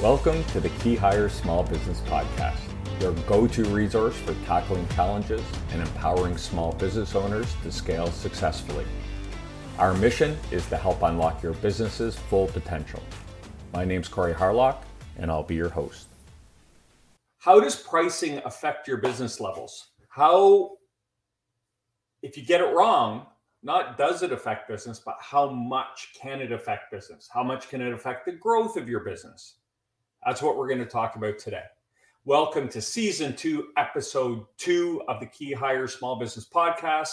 Welcome to the Key Hire Small Business Podcast, your go to resource for tackling challenges and empowering small business owners to scale successfully. Our mission is to help unlock your business's full potential. My name's Corey Harlock, and I'll be your host. How does pricing affect your business levels? How, if you get it wrong, not does it affect business, but how much can it affect business? How much can it affect the growth of your business? That's what we're going to talk about today. Welcome to season two, episode two of the Key Hire Small Business Podcast.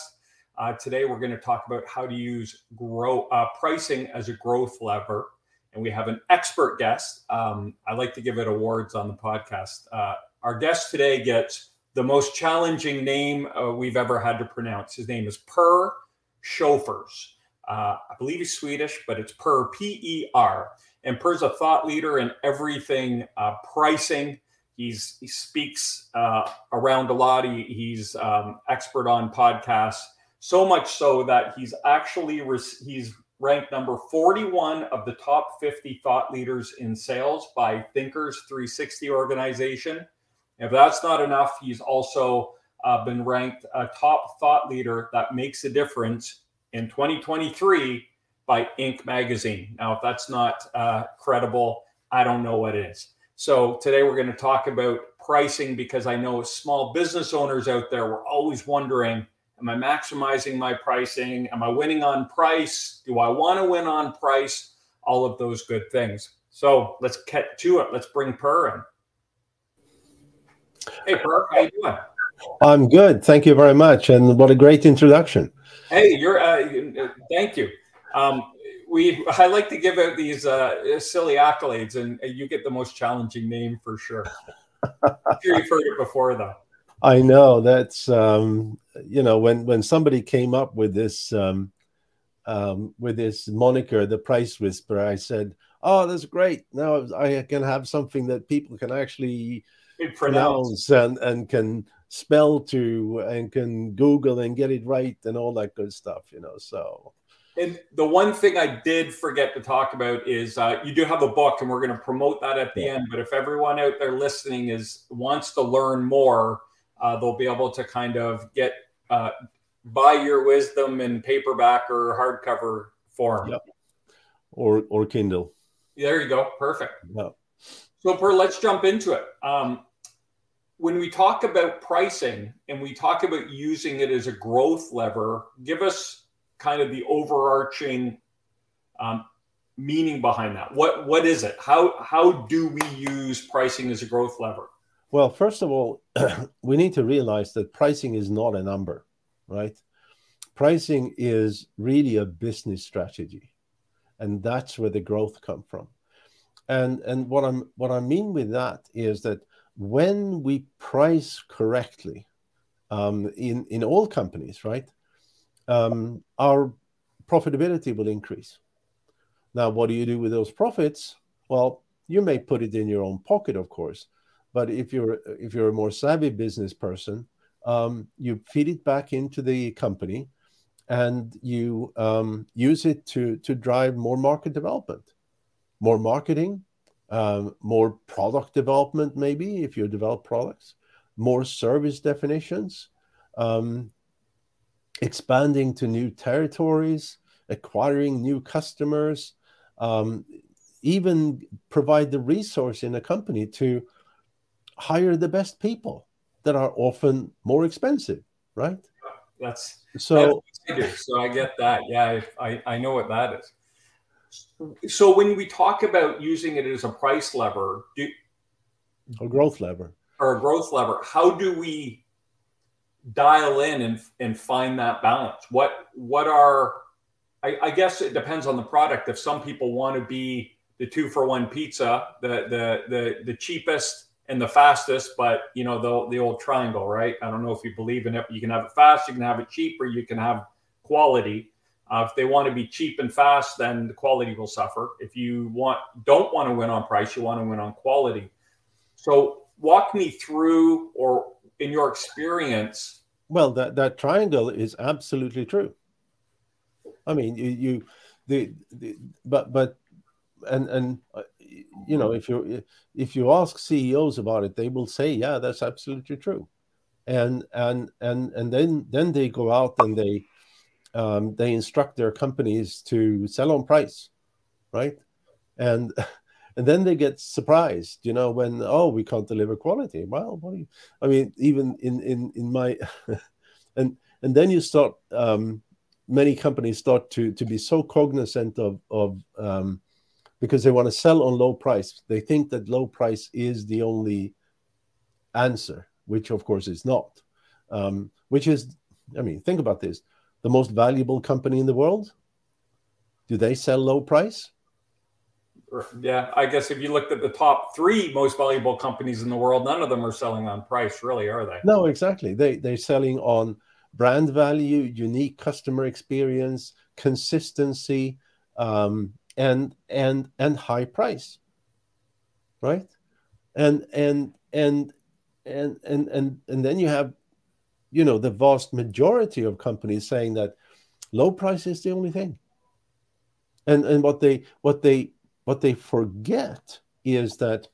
Uh, today, we're going to talk about how to use grow uh, pricing as a growth lever, and we have an expert guest. Um, I like to give it awards on the podcast. Uh, our guest today gets the most challenging name uh, we've ever had to pronounce. His name is Per Sjofors. Uh, I believe he's Swedish, but it's Per P E R. And Per's a thought leader in everything uh, pricing. He's he speaks uh, around a lot. He, he's um, expert on podcasts, so much so that he's actually he's ranked number 41 of the top 50 thought leaders in sales by Thinkers 360 organization. If that's not enough, he's also uh, been ranked a top thought leader that makes a difference in 2023 by Inc. magazine. Now, if that's not uh, credible, I don't know what is. So today we're going to talk about pricing because I know small business owners out there were always wondering, am I maximizing my pricing? Am I winning on price? Do I want to win on price? All of those good things. So let's get to it. Let's bring Per in. Hey, Per, how you doing? I'm good. Thank you very much. And what a great introduction. Hey, you're. Uh, thank you. Um, we I like to give out these uh, silly accolades, and you get the most challenging name for sure. I'm sure you've heard it before, though. I know that's um, you know when when somebody came up with this um, um, with this moniker, the Price Whisperer. I said, "Oh, that's great! Now I can have something that people can actually pronounce and and can spell to and can Google and get it right and all that good stuff." You know, so and the one thing I did forget to talk about is uh, you do have a book, and we're going to promote that at the yeah. end. But if everyone out there listening is wants to learn more, uh, they'll be able to kind of get uh, buy your wisdom in paperback or hardcover form, yep. or or Kindle. There you go, perfect. Yep. So, Per, let's jump into it. Um, when we talk about pricing and we talk about using it as a growth lever, give us kind of the overarching um, meaning behind that? What what is it? How how do we use pricing as a growth lever? Well, first of all, we need to realize that pricing is not a number, right? Pricing is really a business strategy, and that's where the growth come from. And and what I'm what I mean with that is that when we price correctly um, in in all companies, right? Um, our profitability will increase. Now, what do you do with those profits? Well, you may put it in your own pocket, of course, but if you're if you're a more savvy business person, um, you feed it back into the company, and you um, use it to to drive more market development, more marketing, more product development, maybe if you develop products, more service definitions, expanding to new territories, acquiring new customers, um, even provide the resource in a company to hire the best people that are often more expensive, right? That's so. That's so I get that. Yeah, I, I know what that is. So when we talk about using it as a price lever, do, a growth lever, or a growth lever, how do we dial in and and find that balance. What what are I, I, guess it depends on the product. If some people want to be the two for one pizza the the the, the cheapest and the fastest but you know the, the old triangle right? I don't know if you believe in it you can have it fast you can have it cheap or you can have quality. Uh, if they want to be cheap and fast then the quality will suffer. If you want don't want to win on price you want to win on quality. So walk me through or in your experience? Well, that, that triangle is absolutely true. I mean, you, you the, the but but and and uh, you know, if you if you ask CEOs about it, they will say, "Yeah, that's absolutely true," and and and and then then they go out and they um, they instruct their companies to sell on price, right? And and then they get surprised, you know, when oh we can't deliver quality. Well, what do you? I mean, even in in in my and and then you start. Um, many companies start to to be so cognizant of of um, because they want to sell on low price. They think that low price is the only answer, which of course is not. Um, which is, I mean, think about this: the most valuable company in the world. Do they sell low price? Yeah, I guess if you looked at the top three most valuable companies in the world, none of them are selling on price, really, are they? No, exactly. They they're selling on brand value, unique customer experience, consistency, um, and and and high price, right? And and and and and and and then you have, you know, the vast majority of companies saying that low price is the only thing. And and what they what they what they forget is that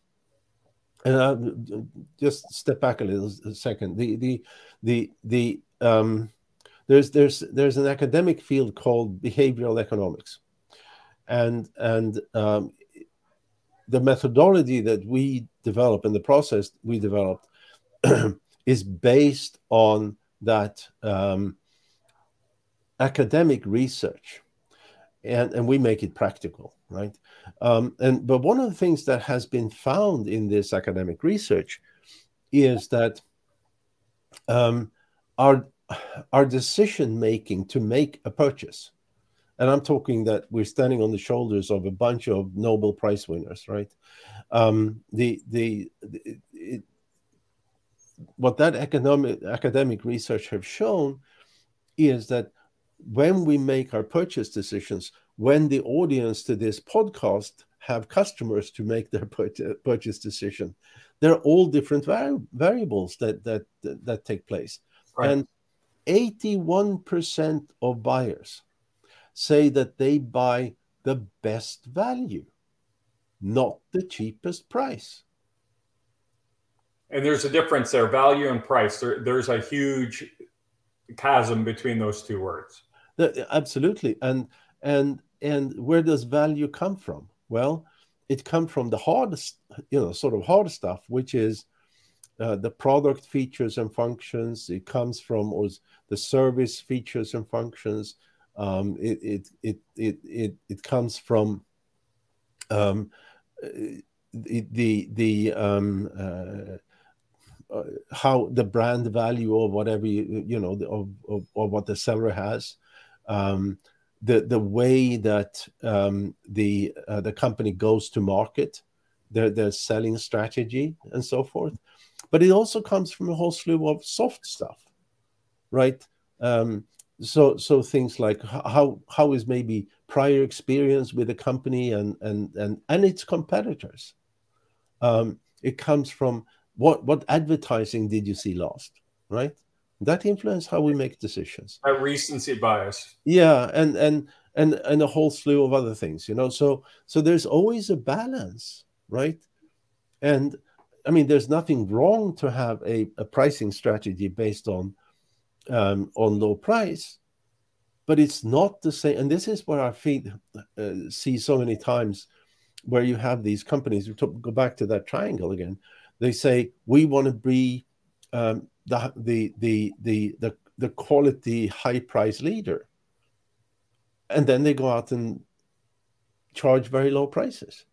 and I'll just step back a little a second. The the the the um, there's there's there's an academic field called behavioral economics, and and um, the methodology that we develop and the process we developed is based on that um, academic research, and and we make it practical, right? Um, and but one of the things that has been found in this academic research is that um, our our decision making to make a purchase and i'm talking that we're standing on the shoulders of a bunch of nobel prize winners right um, the the, the it, what that economic academic research have shown is that when we make our purchase decisions when the audience to this podcast have customers to make their purchase decision there are all different vari- variables that, that that take place right. and 81% of buyers say that they buy the best value, not the cheapest price. And there's a difference there value and price. There, there's a huge chasm between those two words. Absolutely. And, and, and where does value come from? Well, it comes from the hardest, you know, sort of hard stuff, which is uh, the product features and functions. It comes from or the service features and functions. Um, it, it, it, it, it, it comes from um, the, the, the um, uh, uh, how the brand value of whatever you, you know of, of, of what the seller has um, the the way that um, the uh, the company goes to market their their selling strategy and so forth but it also comes from a whole slew of soft stuff, right? Um, so so things like how how is maybe prior experience with a company and and and and its competitors. Um, it comes from what what advertising did you see last, right? That influence how we make decisions. A recency bias. Yeah, and and and and a whole slew of other things, you know. So so there's always a balance, right? And I mean, there's nothing wrong to have a, a pricing strategy based on um, on low price, but it's not the same. And this is where I feed, uh, see so many times where you have these companies. We go back to that triangle again. They say we want to be um, the, the the the the the quality high price leader, and then they go out and charge very low prices.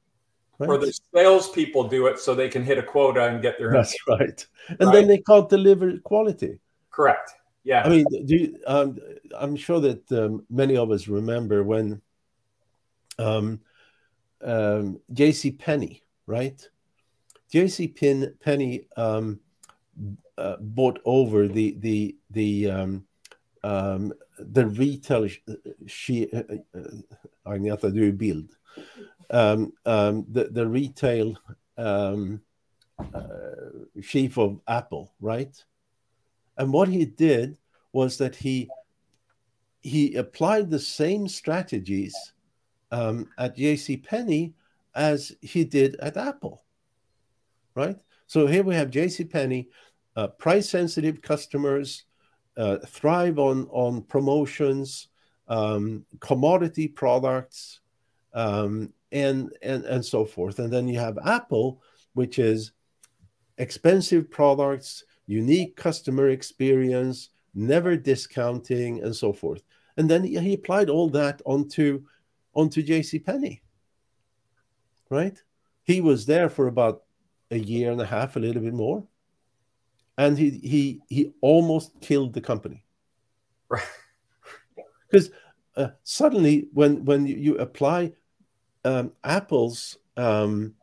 Right. Or the salespeople do it so they can hit a quota and get their. That's right, and right? then they can't deliver quality. Correct. Yeah. I mean, you, um, I'm sure that um, many of us remember when um, um, J.C. Penney, right? J.C. Pin, Penney um, uh, bought over the the the um, um, the retail. She, uh, uh, need to do build um, um, the, the retail um, uh, chief of Apple, right? And what he did was that he he applied the same strategies um, at J.C. Penney as he did at Apple, right? So here we have J.C. Penney, uh, price-sensitive customers uh, thrive on on promotions, um, commodity products, um, and and and so forth. And then you have Apple, which is expensive products, unique customer experience, never discounting, and so forth. And then he, he applied all that onto onto J.C. Penney. Right? He was there for about a year and a half, a little bit more, and he he he almost killed the company. Right. Because uh, suddenly, when when you, apply um, Apple's um,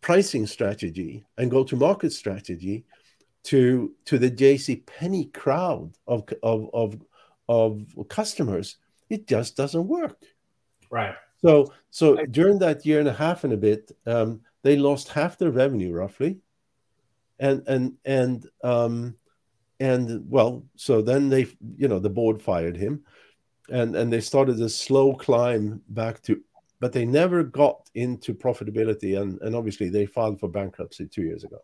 pricing strategy and go to market strategy to to the JC Penney crowd of, of of of customers, it just doesn't work. Right. So so during that year and a half and a bit, um, they lost half their revenue roughly, and and and um, and well, so then they you know the board fired him, and and they started a slow climb back to but they never got into profitability. And, and obviously they filed for bankruptcy two years ago.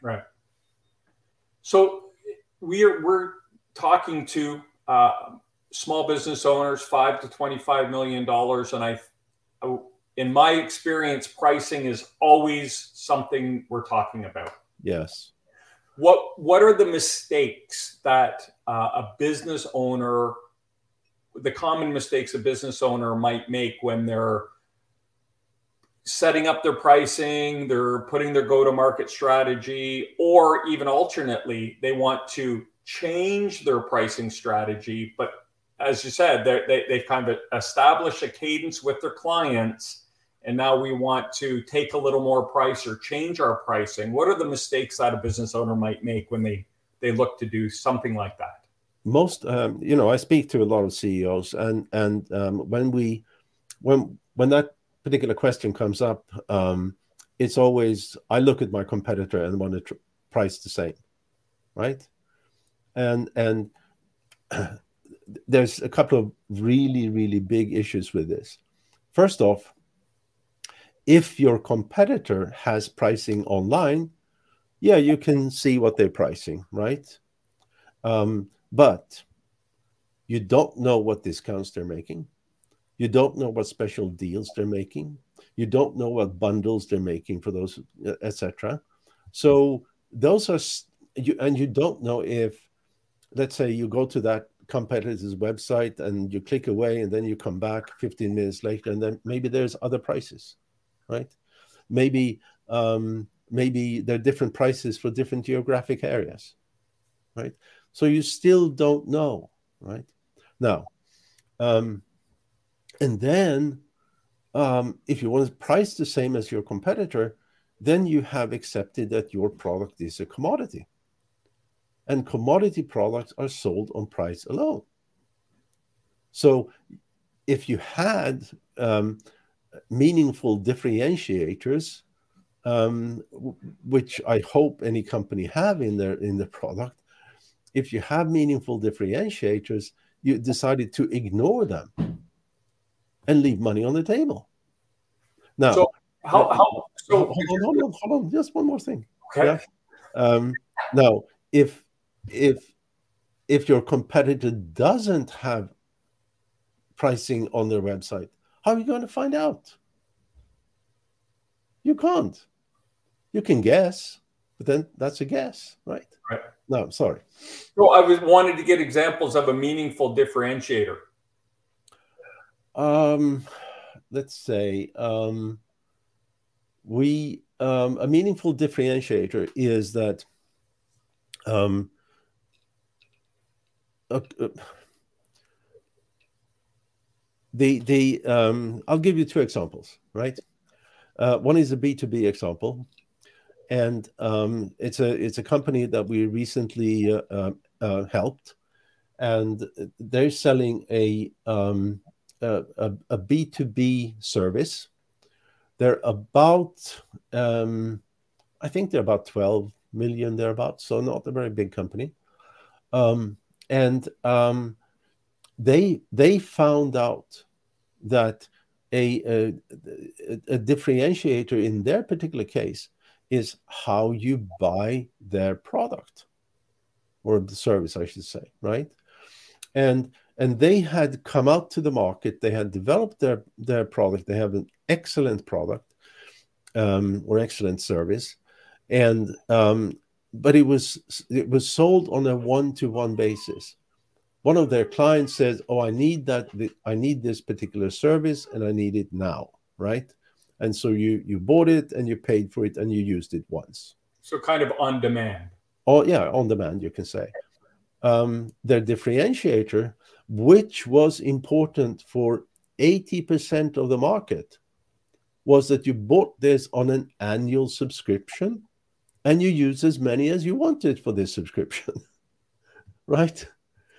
Right. So we're we're talking to uh, small business owners five to 25 million dollars. And i in my experience pricing is always something we're talking about yes what what are the mistakes that uh, a business owner the common mistakes a business owner might make when they're setting up their pricing, they're putting their go to market strategy, or even alternately, they want to change their pricing strategy. But as you said, they, they've kind of established a cadence with their clients. And now we want to take a little more price or change our pricing. What are the mistakes that a business owner might make when they, they look to do something like that? most um, you know i speak to a lot of ceos and and um, when we when when that particular question comes up um, it's always i look at my competitor and want to tr- price the same right and and there's a couple of really really big issues with this first off if your competitor has pricing online yeah you can see what they're pricing right um, but you don't know what discounts they're making. You don't know what special deals they're making. You don't know what bundles they're making for those, etc. So those are you, and you don't know if, let's say, you go to that competitor's website and you click away, and then you come back 15 minutes later, and then maybe there's other prices, right? Maybe um, maybe there are different prices for different geographic areas, right? So you still don't know, right? Now, um, and then um, if you want to price the same as your competitor, then you have accepted that your product is a commodity. And commodity products are sold on price alone. So if you had um, meaningful differentiators, um, which I hope any company have in their in the product, if you have meaningful differentiators, you decided to ignore them and leave money on the table. Now, so how, how so hold, on, hold on, hold on, just one more thing. Okay. Yeah? Um, now, if if if your competitor doesn't have pricing on their website, how are you going to find out? You can't. You can guess, but then that's a guess, right? Right. No, sorry. So I was wanted to get examples of a meaningful differentiator. Um, let's say um, we um, a meaningful differentiator is that um, uh, uh, the the um, I'll give you two examples, right? Uh, one is a B two B example, and um, it's a it's a company that we recently uh, uh, uh helped, and they're selling a um, a a B two B service. They're about um, I think they're about twelve million thereabouts, so not a very big company, um, and um, they they found out that a, a, a differentiator in their particular case is how you buy their product or the service, I should say, right? And and they had come out to the market. They had developed their their product. They have an excellent product um, or excellent service, and um, but it was it was sold on a one to one basis. One of their clients says, "Oh, I need that. I need this particular service, and I need it now." Right? And so you you bought it and you paid for it and you used it once. So kind of on demand. Oh yeah, on demand you can say. Um, their differentiator, which was important for 80% of the market, was that you bought this on an annual subscription and you use as many as you wanted for this subscription. right?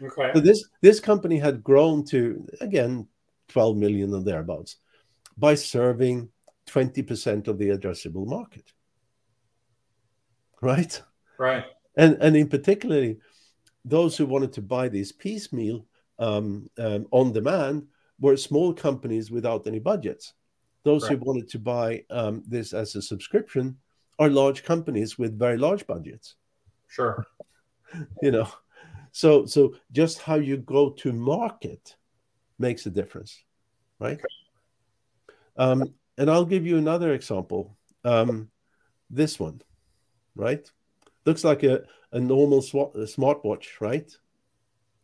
Okay. So this this company had grown to again 12 million or thereabouts by serving 20% of the addressable market. Right? Right. And and in particularly those who wanted to buy these piecemeal um, um, on demand were small companies without any budgets. Those right. who wanted to buy um, this as a subscription are large companies with very large budgets. Sure. you know, so so just how you go to market makes a difference, right? Um, and I'll give you another example. Um, this one, right? Looks like a, a normal sw- a smartwatch, right?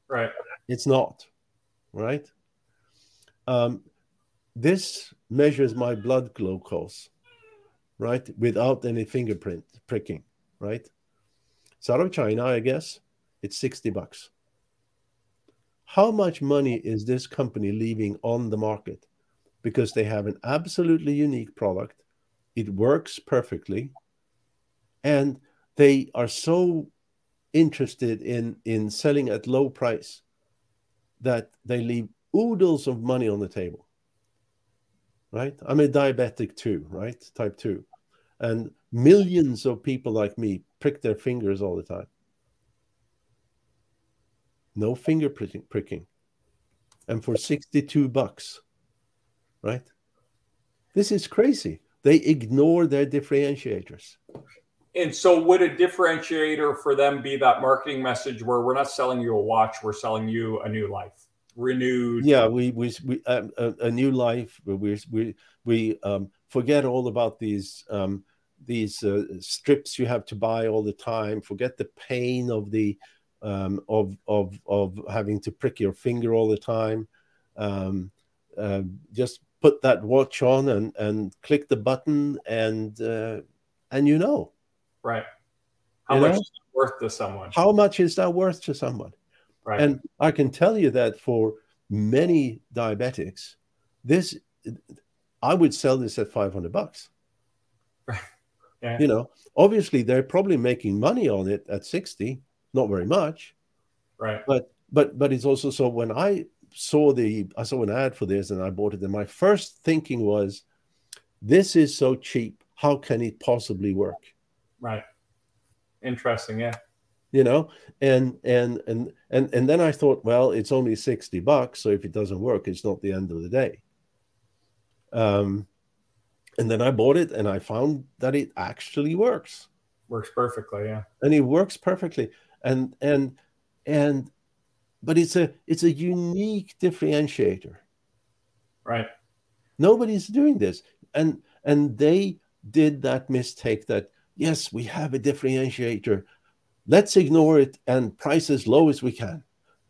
Right. It's not, right? Um, this measures my blood glucose, right? Without any fingerprint pricking, right? It's out of China, I guess. It's 60 bucks. How much money is this company leaving on the market? Because they have an absolutely unique product. It works perfectly. And they are so interested in, in selling at low price that they leave oodles of money on the table right? I'm a diabetic too, right? Type 2. And millions of people like me prick their fingers all the time. No finger pricking. And for 62 bucks, right? This is crazy. They ignore their differentiators. And so, would a differentiator for them be that marketing message where we're not selling you a watch, we're selling you a new life? renewed. Yeah, we we, we uh, a, a, new life. We we we um, forget all about these um, these uh, strips you have to buy all the time. Forget the pain of the um, of of of having to prick your finger all the time. Um, uh, just put that watch on and and click the button and uh, and you know. Right. How you much know? is worth to someone? How much is that worth to someone? Right. And I can tell you that for many diabetics, this I would sell this at 500 bucks. Yeah. You know, obviously they're probably making money on it at 60, not very much. Right. But but but it's also so when I saw the I saw an ad for this and I bought it, and my first thinking was, this is so cheap. How can it possibly work? Right. Interesting. Yeah you know and and and and and then i thought well it's only 60 bucks so if it doesn't work it's not the end of the day um and then i bought it and i found that it actually works works perfectly yeah and it works perfectly and and and but it's a it's a unique differentiator right nobody's doing this and and they did that mistake that yes we have a differentiator let's ignore it and price as low as we can.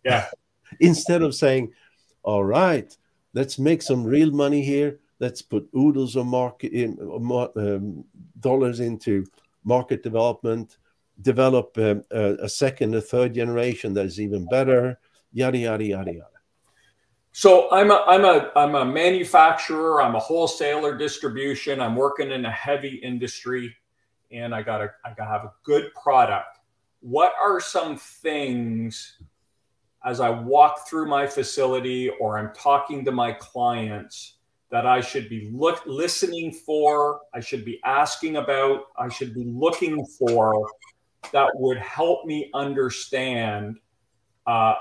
Yeah. Instead of saying, all right, let's make some real money here. Let's put oodles of market in, um, dollars into market development, develop um, a, a, second, a third generation that is even better. Yada yada yada yada. So I'm a I'm a I'm a manufacturer. I'm a wholesaler distribution. I'm working in a heavy industry, and I gotta I gotta have a good product what are some things as I walk through my facility or I'm talking to my clients that I should be look, listening for, I should be asking about, I should be looking for that would help me understand uh,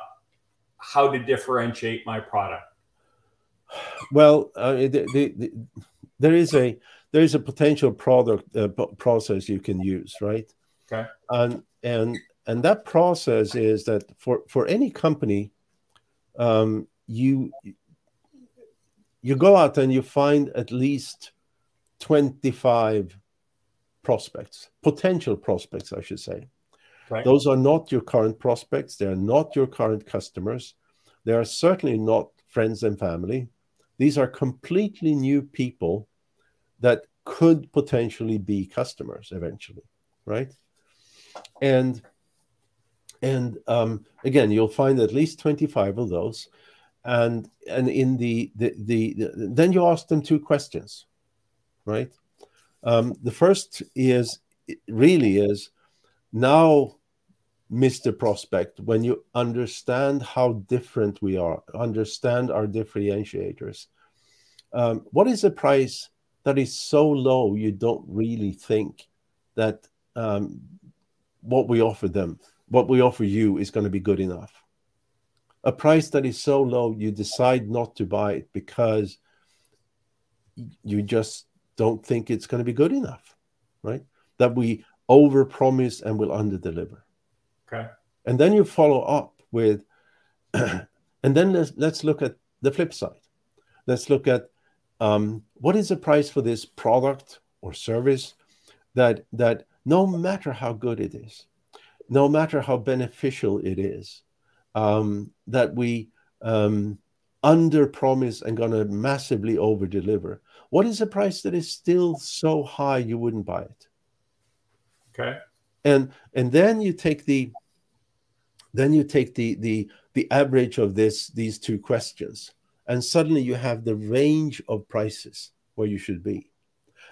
how to differentiate my product? Well, uh, the, the, the, there is a there is a potential product uh, process you can use, right? Okay. And and and that process is that for for any company, um, you you go out and you find at least twenty five prospects, potential prospects, I should say. Right. Those are not your current prospects. They are not your current customers. They are certainly not friends and family. These are completely new people that could potentially be customers eventually, right? And and um, again, you'll find at least 25 of those. And and in the the, the, the then you ask them two questions, right? Um, the first is really is now Mr. Prospect, when you understand how different we are, understand our differentiators, um, what is a price that is so low you don't really think that um, what we offer them, what we offer you, is going to be good enough? A price that is so low you decide not to buy it because you just don't think it's going to be good enough, right? That we overpromise and will underdeliver. Okay. And then you follow up with, and then let's, let's look at the flip side. Let's look at um, what is the price for this product or service that that no matter how good it is, no matter how beneficial it is, um, that we um, under promise and going to massively over deliver. What is the price that is still so high you wouldn't buy it? Okay. And and then you take the then you take the the the average of this these two questions and suddenly you have the range of prices where you should be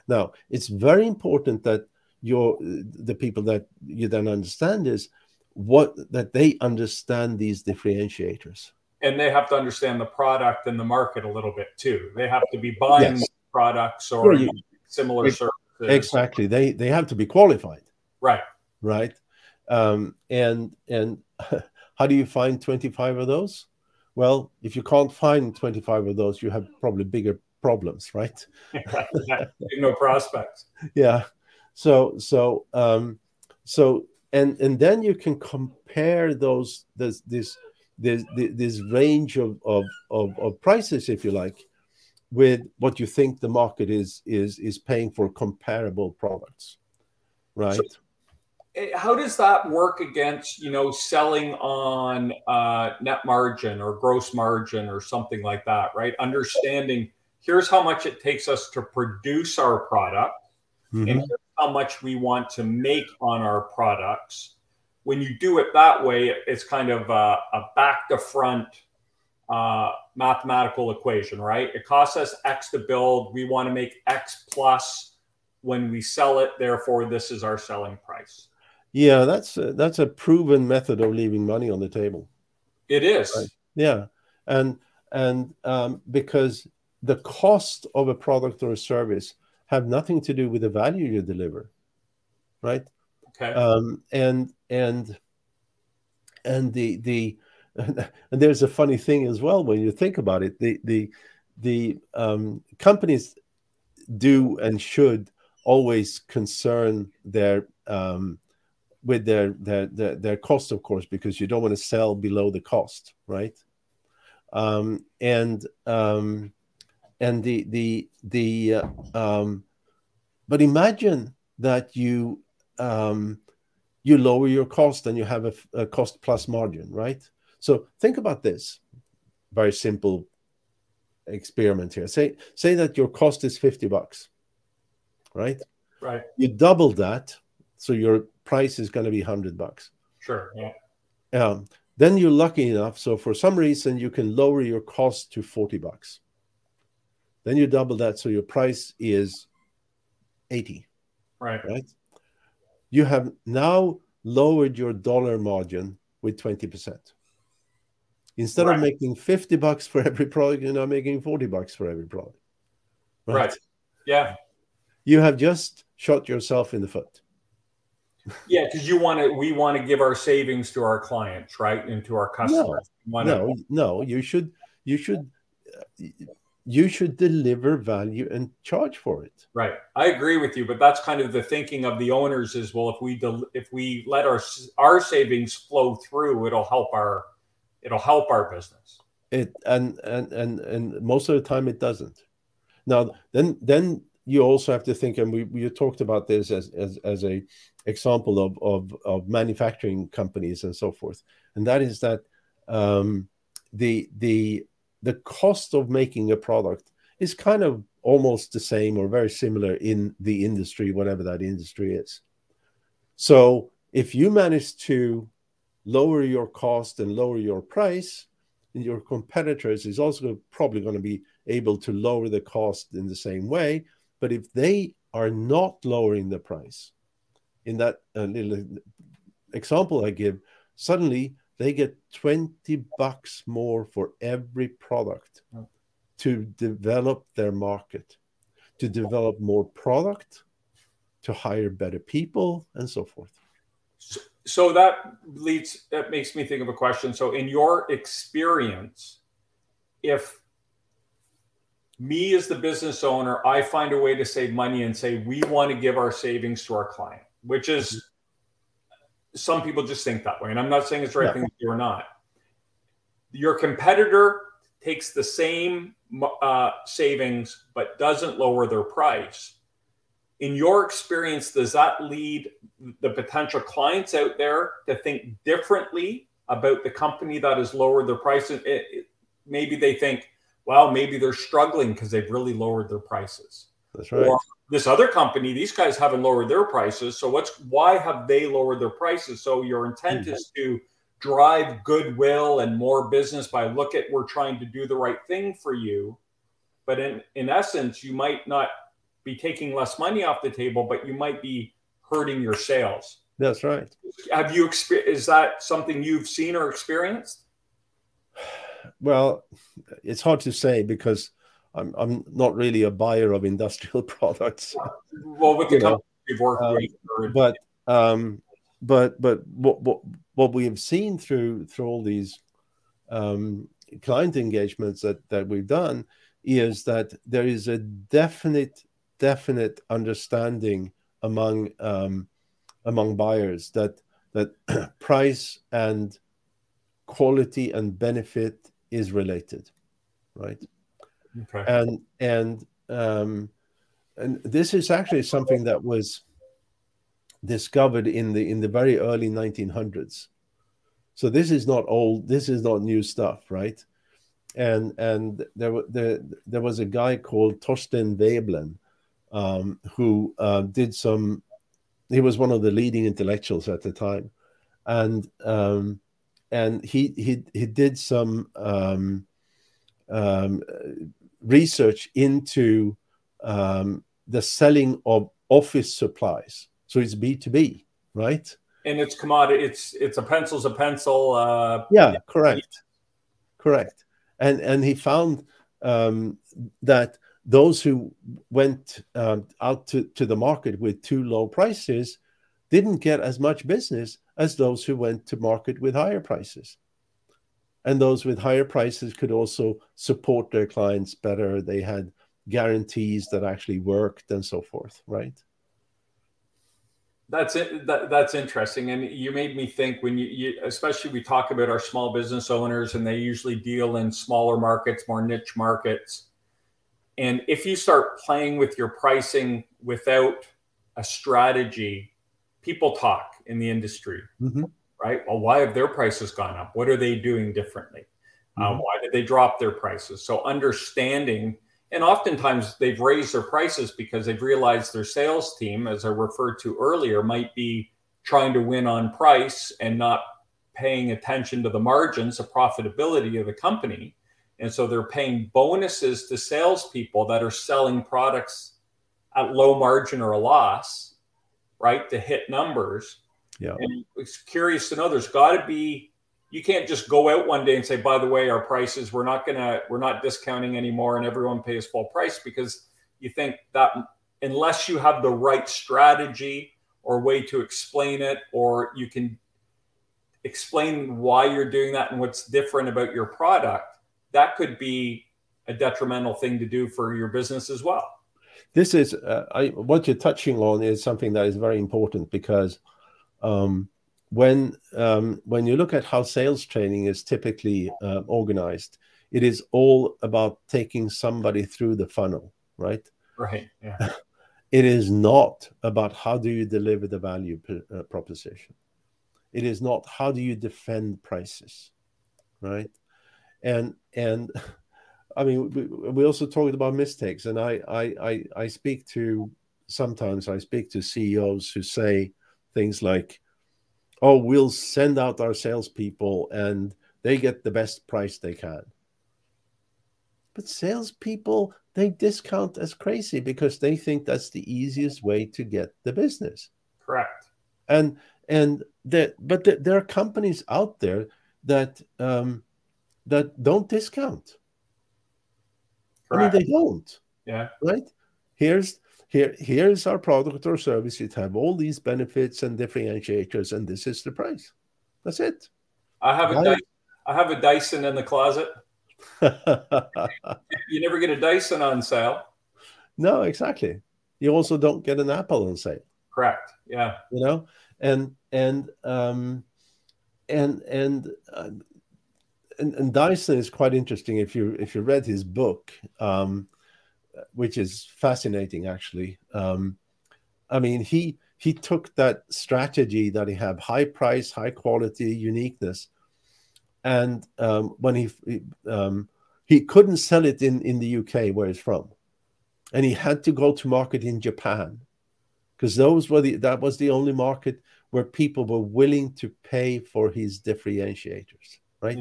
now it's very important that your the people that you then understand is what that they understand these differentiators and they have to understand the product and the market a little bit too they have to be buying yes. Products or you, similar it, services exactly they they have to be qualified right right um, and and how do you find 25 of those? Well, if you can't find 25 of those, you have probably bigger problems, right? no prospects. Yeah. So so um, so and and then you can compare those this this this, this range of, of, of, of prices, if you like, with what you think the market is is is paying for comparable products, right? So, Eh, how does that work against you know selling on uh, net margin or gross margin or something like that right understanding here's how much it takes us to produce our product mm-hmm. and how much we want to make on our products when you do it that way it's kind of a, a back to front uh, mathematical equation right it costs us x to build we want to make x plus when we sell it therefore this is our selling price yeah, that's a, that's a proven method of leaving money on the table. It is. Right? Yeah, and and um, because the cost of a product or a service have nothing to do with the value you deliver, right? Okay. Um, and and and the the and there's a funny thing as well when you think about it. The the the um, companies do and should always concern their um, with their, their their their cost, of course, because you don't want to sell below the cost, right? Um, and um, and the the the uh, um, but imagine that you um, you lower your cost and you have a, a cost plus margin, right? So think about this very simple experiment here. Say say that your cost is 50 bucks, right? Right. You double that, so your price is going to be 100 bucks. Sure. Yeah. Um, then you're lucky enough. So for some reason, you can lower your cost to 40 bucks. Then you double that. So your price is 80. Right. Right. You have now lowered your dollar margin with 20%. Instead right. of making 50 bucks for every product, you're now making 40 bucks for every product. Right. right. Yeah. You have just shot yourself in the foot. Yeah, because you want to, we want to give our savings to our clients, right, and to our customers. No, no, no, you should, you should. Uh, you should deliver value and charge for it. Right. I agree with you, but that's kind of the thinking of the owners is well, if we del- if we let our our savings flow through, it'll help our it'll help our business. It and and and and most of the time it doesn't. Now then then you also have to think, and we, we talked about this as, as, as a example of, of, of manufacturing companies and so forth, and that is that um, the the the cost of making a product is kind of almost the same or very similar in the industry, whatever that industry is. So if you manage to lower your cost and lower your price, and your competitors is also probably going to be able to lower the cost in the same way but if they are not lowering the price, in that uh, little example I give, suddenly they get 20 bucks more for every product to develop their market, to develop more product, to hire better people, and so forth. So, so that leads, that makes me think of a question. So, in your experience, if me as the business owner, I find a way to save money and say, we want to give our savings to our client, which is mm-hmm. some people just think that way. And I'm not saying it's the right yeah. thing to do or not. Your competitor takes the same uh, savings but doesn't lower their price. In your experience, does that lead the potential clients out there to think differently about the company that has lowered their price? It, it, maybe they think, well, maybe they're struggling because they've really lowered their prices. That's right. Or this other company, these guys haven't lowered their prices. So what's why have they lowered their prices? So your intent mm-hmm. is to drive goodwill and more business by look at we're trying to do the right thing for you. But in, in essence, you might not be taking less money off the table, but you might be hurting your sales. That's right. Have you experienced? Is that something you've seen or experienced? well, it's hard to say because I'm I'm not really a buyer of industrial products. Well, with the company we've worked um, with, but um, but but what what what we have seen through through all these um, client engagements that that we've done is that there is a definite definite understanding among um, among buyers that that price and quality and benefit is related, right? Okay. And and um, and this is actually something that was discovered in the in the very early 1900s. So this is not old. This is not new stuff, right? And and there there there was a guy called Thorstein Veblen um, who uh, did some. He was one of the leading intellectuals at the time, and um, and he he he did some um, um, research into um, the selling of office supplies. So it's B two B, right? And it's commodity. It's it's a pencil's a pencil. Uh, yeah, correct, correct. And and he found um, that those who went um, out to, to the market with too low prices didn't get as much business as those who went to market with higher prices. And those with higher prices could also support their clients better. They had guarantees that actually worked and so forth, right? That's it. That, that's interesting, and you made me think when you, you, especially we talk about our small business owners, and they usually deal in smaller markets, more niche markets. And if you start playing with your pricing without a strategy, people talk in the industry, mm-hmm. right? Well, why have their prices gone up? What are they doing differently? Uh, mm-hmm. Why did they drop their prices? So understanding, and oftentimes they've raised their prices because they've realized their sales team, as I referred to earlier, might be trying to win on price and not paying attention to the margins, the profitability of the company. And so they're paying bonuses to salespeople that are selling products at low margin or a loss, right, to hit numbers. Yeah. And it's curious to know there's got to be you can't just go out one day and say, by the way, our prices, we're not gonna, we're not discounting anymore and everyone pays full price because you think that unless you have the right strategy or way to explain it, or you can explain why you're doing that and what's different about your product, that could be a detrimental thing to do for your business as well. This is uh, I, what you're touching on is something that is very important because um, when um, when you look at how sales training is typically uh, organized, it is all about taking somebody through the funnel, right? Right. Yeah. it is not about how do you deliver the value uh, proposition. It is not how do you defend prices, right? And and I mean, we, we also talked about mistakes, and I, I I I speak to sometimes I speak to CEOs who say things like, "Oh, we'll send out our salespeople, and they get the best price they can." But salespeople they discount as crazy because they think that's the easiest way to get the business. Correct. And and that but the, there are companies out there that um, that don't discount. Correct. I mean, they don't. Yeah. Right. Here's here here's our product or service. It have all these benefits and differentiators, and this is the price. That's it. I have a Dyson, I have a Dyson in the closet. you never get a Dyson on sale. No, exactly. You also don't get an Apple on sale. Correct. Yeah. You know, and and um, and and uh, and, and Dyson is quite interesting. If you if you read his book, um, which is fascinating, actually. Um, I mean, he he took that strategy that he had high price, high quality, uniqueness, and um, when he um, he couldn't sell it in in the UK where he's from, and he had to go to market in Japan because those were the that was the only market where people were willing to pay for his differentiators right?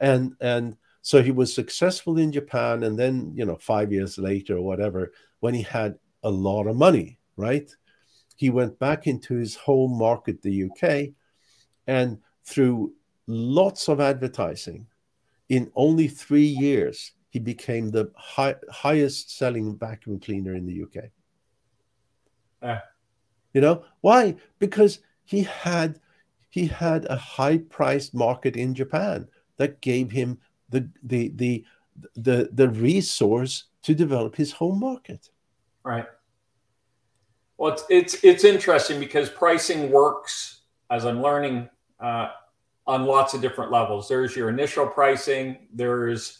And and so he was successful in Japan, and then you know five years later or whatever, when he had a lot of money, right? He went back into his home market, the UK, and through lots of advertising, in only three years, he became the high, highest selling vacuum cleaner in the UK. Uh. You know why? Because he had he had a high priced market in Japan that gave him the the the the the resource to develop his home market. Right. Well, it's it's it's interesting because pricing works as I'm learning uh, on lots of different levels. There's your initial pricing. There's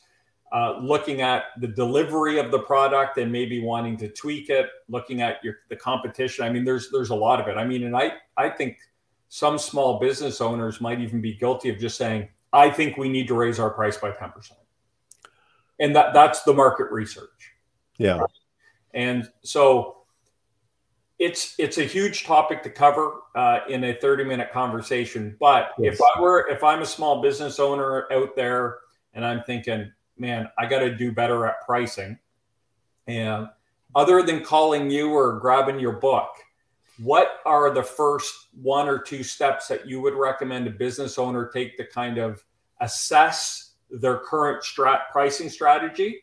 uh, looking at the delivery of the product and maybe wanting to tweak it. Looking at your the competition. I mean, there's there's a lot of it. I mean, and I I think some small business owners might even be guilty of just saying, I think we need to raise our price by 10%. And that that's the market research. Yeah. Right? And so it's it's a huge topic to cover uh, in a 30 minute conversation. But yes. if I were if I'm a small business owner out there and I'm thinking, man, I got to do better at pricing. And other than calling you or grabbing your book, what are the first one or two steps that you would recommend a business owner take to kind of assess their current strat pricing strategy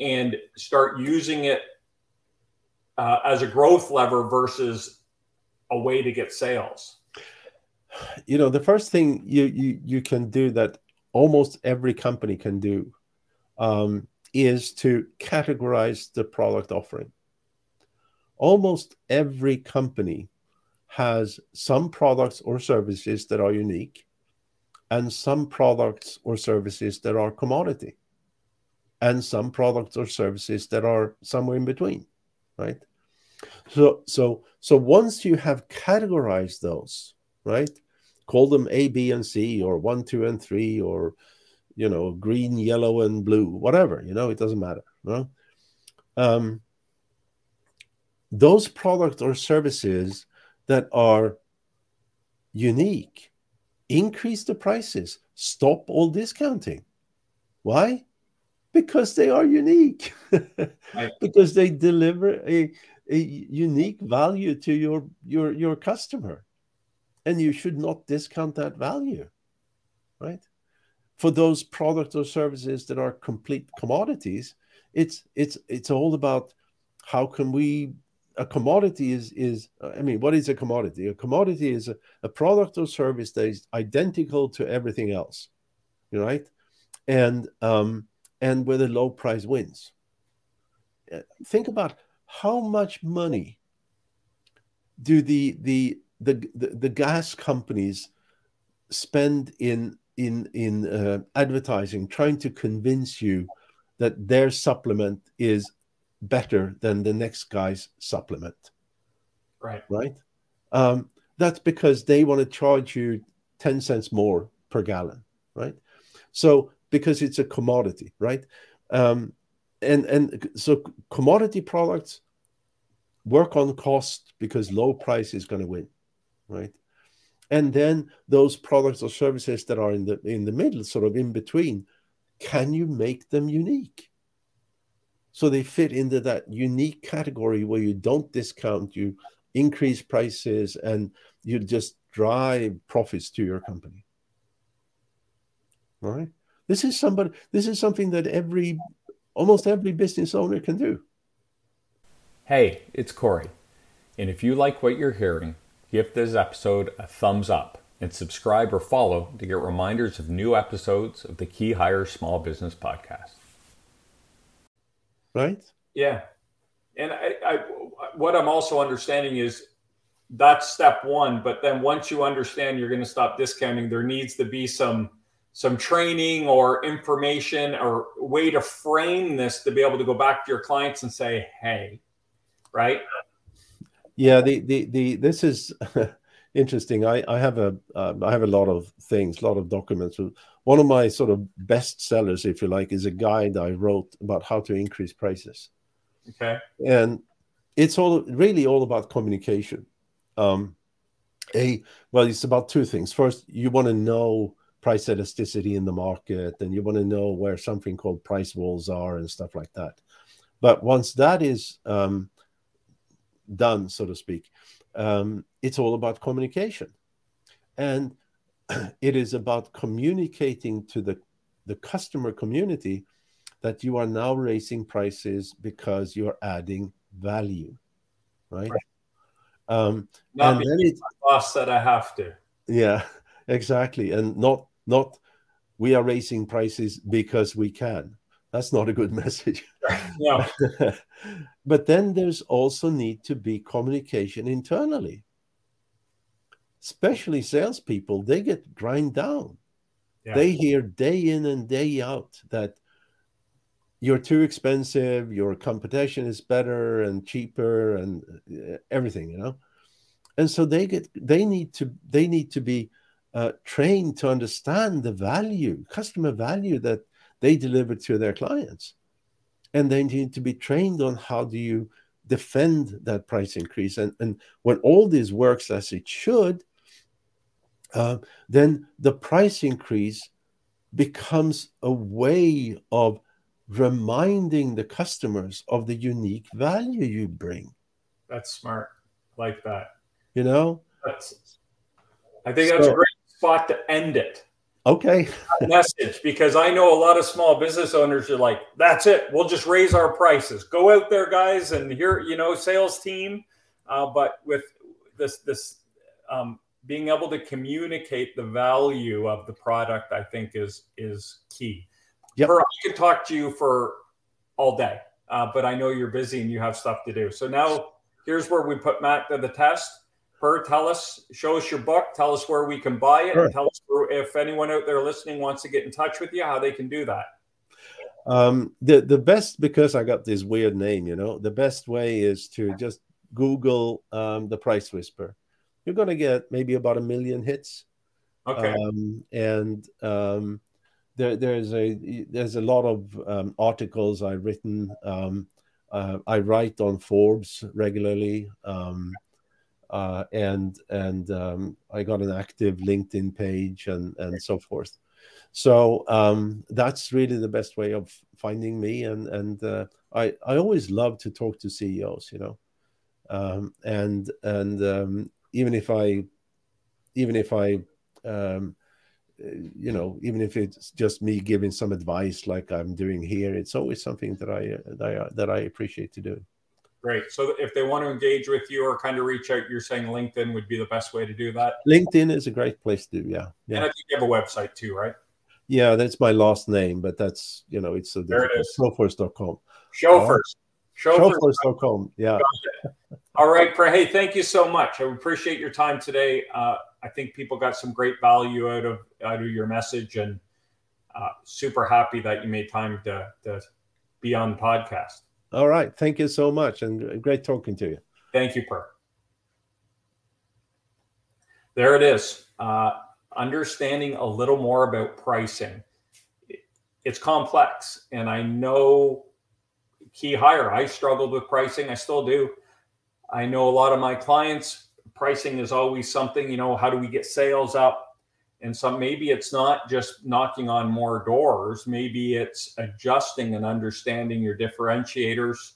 and start using it uh, as a growth lever versus a way to get sales? You know the first thing you you, you can do that almost every company can do um, is to categorize the product offering almost every company has some products or services that are unique and some products or services that are commodity and some products or services that are somewhere in between right? So so so once you have categorized those right call them a b and c or one two and three or you know green yellow and blue whatever you know it doesn't matter no um those products or services that are unique increase the prices stop all discounting. Why? Because they are unique. Right. because they deliver a, a unique value to your your your customer. And you should not discount that value right? For those products or services that are complete commodities it's it's it's all about how can we a commodity is is i mean what is a commodity a commodity is a, a product or service that is identical to everything else right and um and where the low price wins. Uh, think about how much money do the the the, the, the gas companies spend in in in uh, advertising trying to convince you that their supplement is better than the next guy's supplement. Right. Right? Um, that's because they want to charge you 10 cents more per gallon right? So because it's a commodity right? Um, and and so commodity products work on cost because low price is going to win right? And then those products or services that are in the in the middle sort of in between can you make them unique so they fit into that unique category where you don't discount you increase prices and you just drive profits to your company. All right? This is somebody this is something that every almost every business owner can do. Hey it's corey. And if you like what you're hearing give this episode a thumbs up and subscribe or follow to get reminders of new episodes of the Key Hire Small Business Podcast. Right? Yeah. And I, I, what I'm also understanding is that's step one. But then once you understand you're going to stop discounting, there needs to be some some training or information or way to frame this to be able to go back to your clients and say, hey, right? Yeah, the the the this is interesting. I I have a uh, I have a lot of things, a lot of documents. One of my sort of best sellers, if you like, is a guide I wrote about how to increase prices. Okay. And it's all really all about communication. Um, a well, it's about two things. First, you want to know price elasticity in the market, and you want to know where something called price walls are and stuff like that. But once that is um, done, so to speak. Um, it's all about communication. And it is about communicating to the, the customer community that you are now raising prices because you're adding value, right? right. Um, not and then it, boss that I have to. Yeah, exactly. And not not we are raising prices because we can. That's not a good message. No. but then there's also need to be communication internally. Especially salespeople, they get grind down. Yeah. They hear day in and day out that you're too expensive, your competition is better and cheaper and uh, everything, you know. And so they get they need to they need to be uh, trained to understand the value, customer value that they deliver to their clients. And they need to be trained on how do you defend that price increase. And, and when all this works as it should, uh, then the price increase becomes a way of reminding the customers of the unique value you bring. That's smart. Like that. You know? That's, I think that's so, a great spot to end it okay message because i know a lot of small business owners are like that's it we'll just raise our prices go out there guys and here you know sales team uh, but with this this um, being able to communicate the value of the product i think is is key yep. i could talk to you for all day uh, but i know you're busy and you have stuff to do so now here's where we put matt to the test Per, tell us, show us your book, tell us where we can buy it, sure. tell us if anyone out there listening wants to get in touch with you, how they can do that. Um, the the best because I got this weird name, you know, the best way is to just Google um, the Price Whisperer. You're gonna get maybe about a million hits. Okay. Um, and um, there there's a there's a lot of um, articles I've written. Um, uh, I write on Forbes regularly. Um, uh, and and um, I got an active LinkedIn page and and so forth. So um, that's really the best way of finding me, and and uh, I I always love to talk to CEOs, you know, um, and and um, even if I even if I um, you know even if it's just me giving some advice like I'm doing here, it's always something that I that I, that I appreciate to do. Great. So if they want to engage with you or kind of reach out, you're saying LinkedIn would be the best way to do that. LinkedIn is a great place to do. Yeah. Yeah. And I think you have a website too, right? Yeah, that's my last name, but that's you know it's a there it is. Sjofors.com. Sjofors. Sjofors.com. Yeah. All right, Hey, thank you so much. I appreciate your time today. Uh, I think people got some great value out of out of your message, and uh, super happy that you made time to, to be on the podcast. All right, thank you so much, and great talking to you. Thank you, Per. There it is. Uh, understanding a little more about pricing. It's complex, and I know key hire. I struggled with pricing. I still do. I know a lot of my clients. Pricing is always something. You know, how do we get sales up? And so maybe it's not just knocking on more doors. Maybe it's adjusting and understanding your differentiators,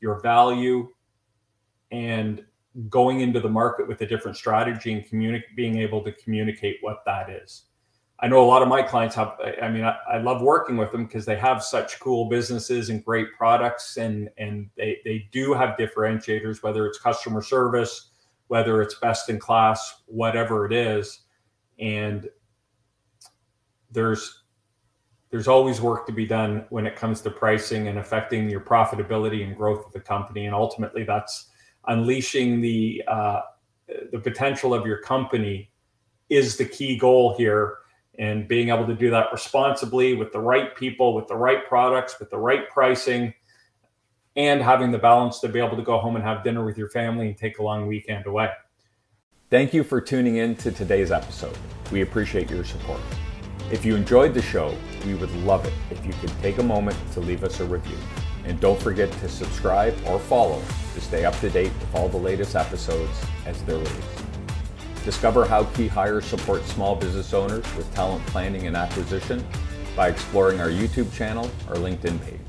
your value, and going into the market with a different strategy and communi- being able to communicate what that is. I know a lot of my clients have, I mean, I, I love working with them because they have such cool businesses and great products and, and they, they do have differentiators, whether it's customer service, whether it's best in class, whatever it is. And there's, there's always work to be done when it comes to pricing and affecting your profitability and growth of the company. And ultimately that's unleashing the, uh, the potential of your company is the key goal here and being able to do that responsibly with the right people, with the right products, with the right pricing, and having the balance to be able to go home and have dinner with your family and take a long weekend away. Thank you for tuning in to today's episode. We appreciate your support. If you enjoyed the show, we would love it if you could take a moment to leave us a review. And don't forget to subscribe or follow to stay up to date with all the latest episodes as they're released. Discover how Key Hire supports small business owners with talent planning and acquisition by exploring our YouTube channel or LinkedIn page.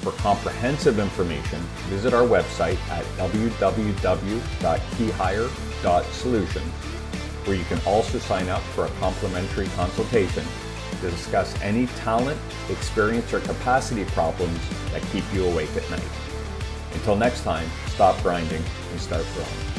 For comprehensive information, visit our website at www.keyhire.solutions, where you can also sign up for a complimentary consultation to discuss any talent, experience, or capacity problems that keep you awake at night. Until next time, stop grinding and start growing.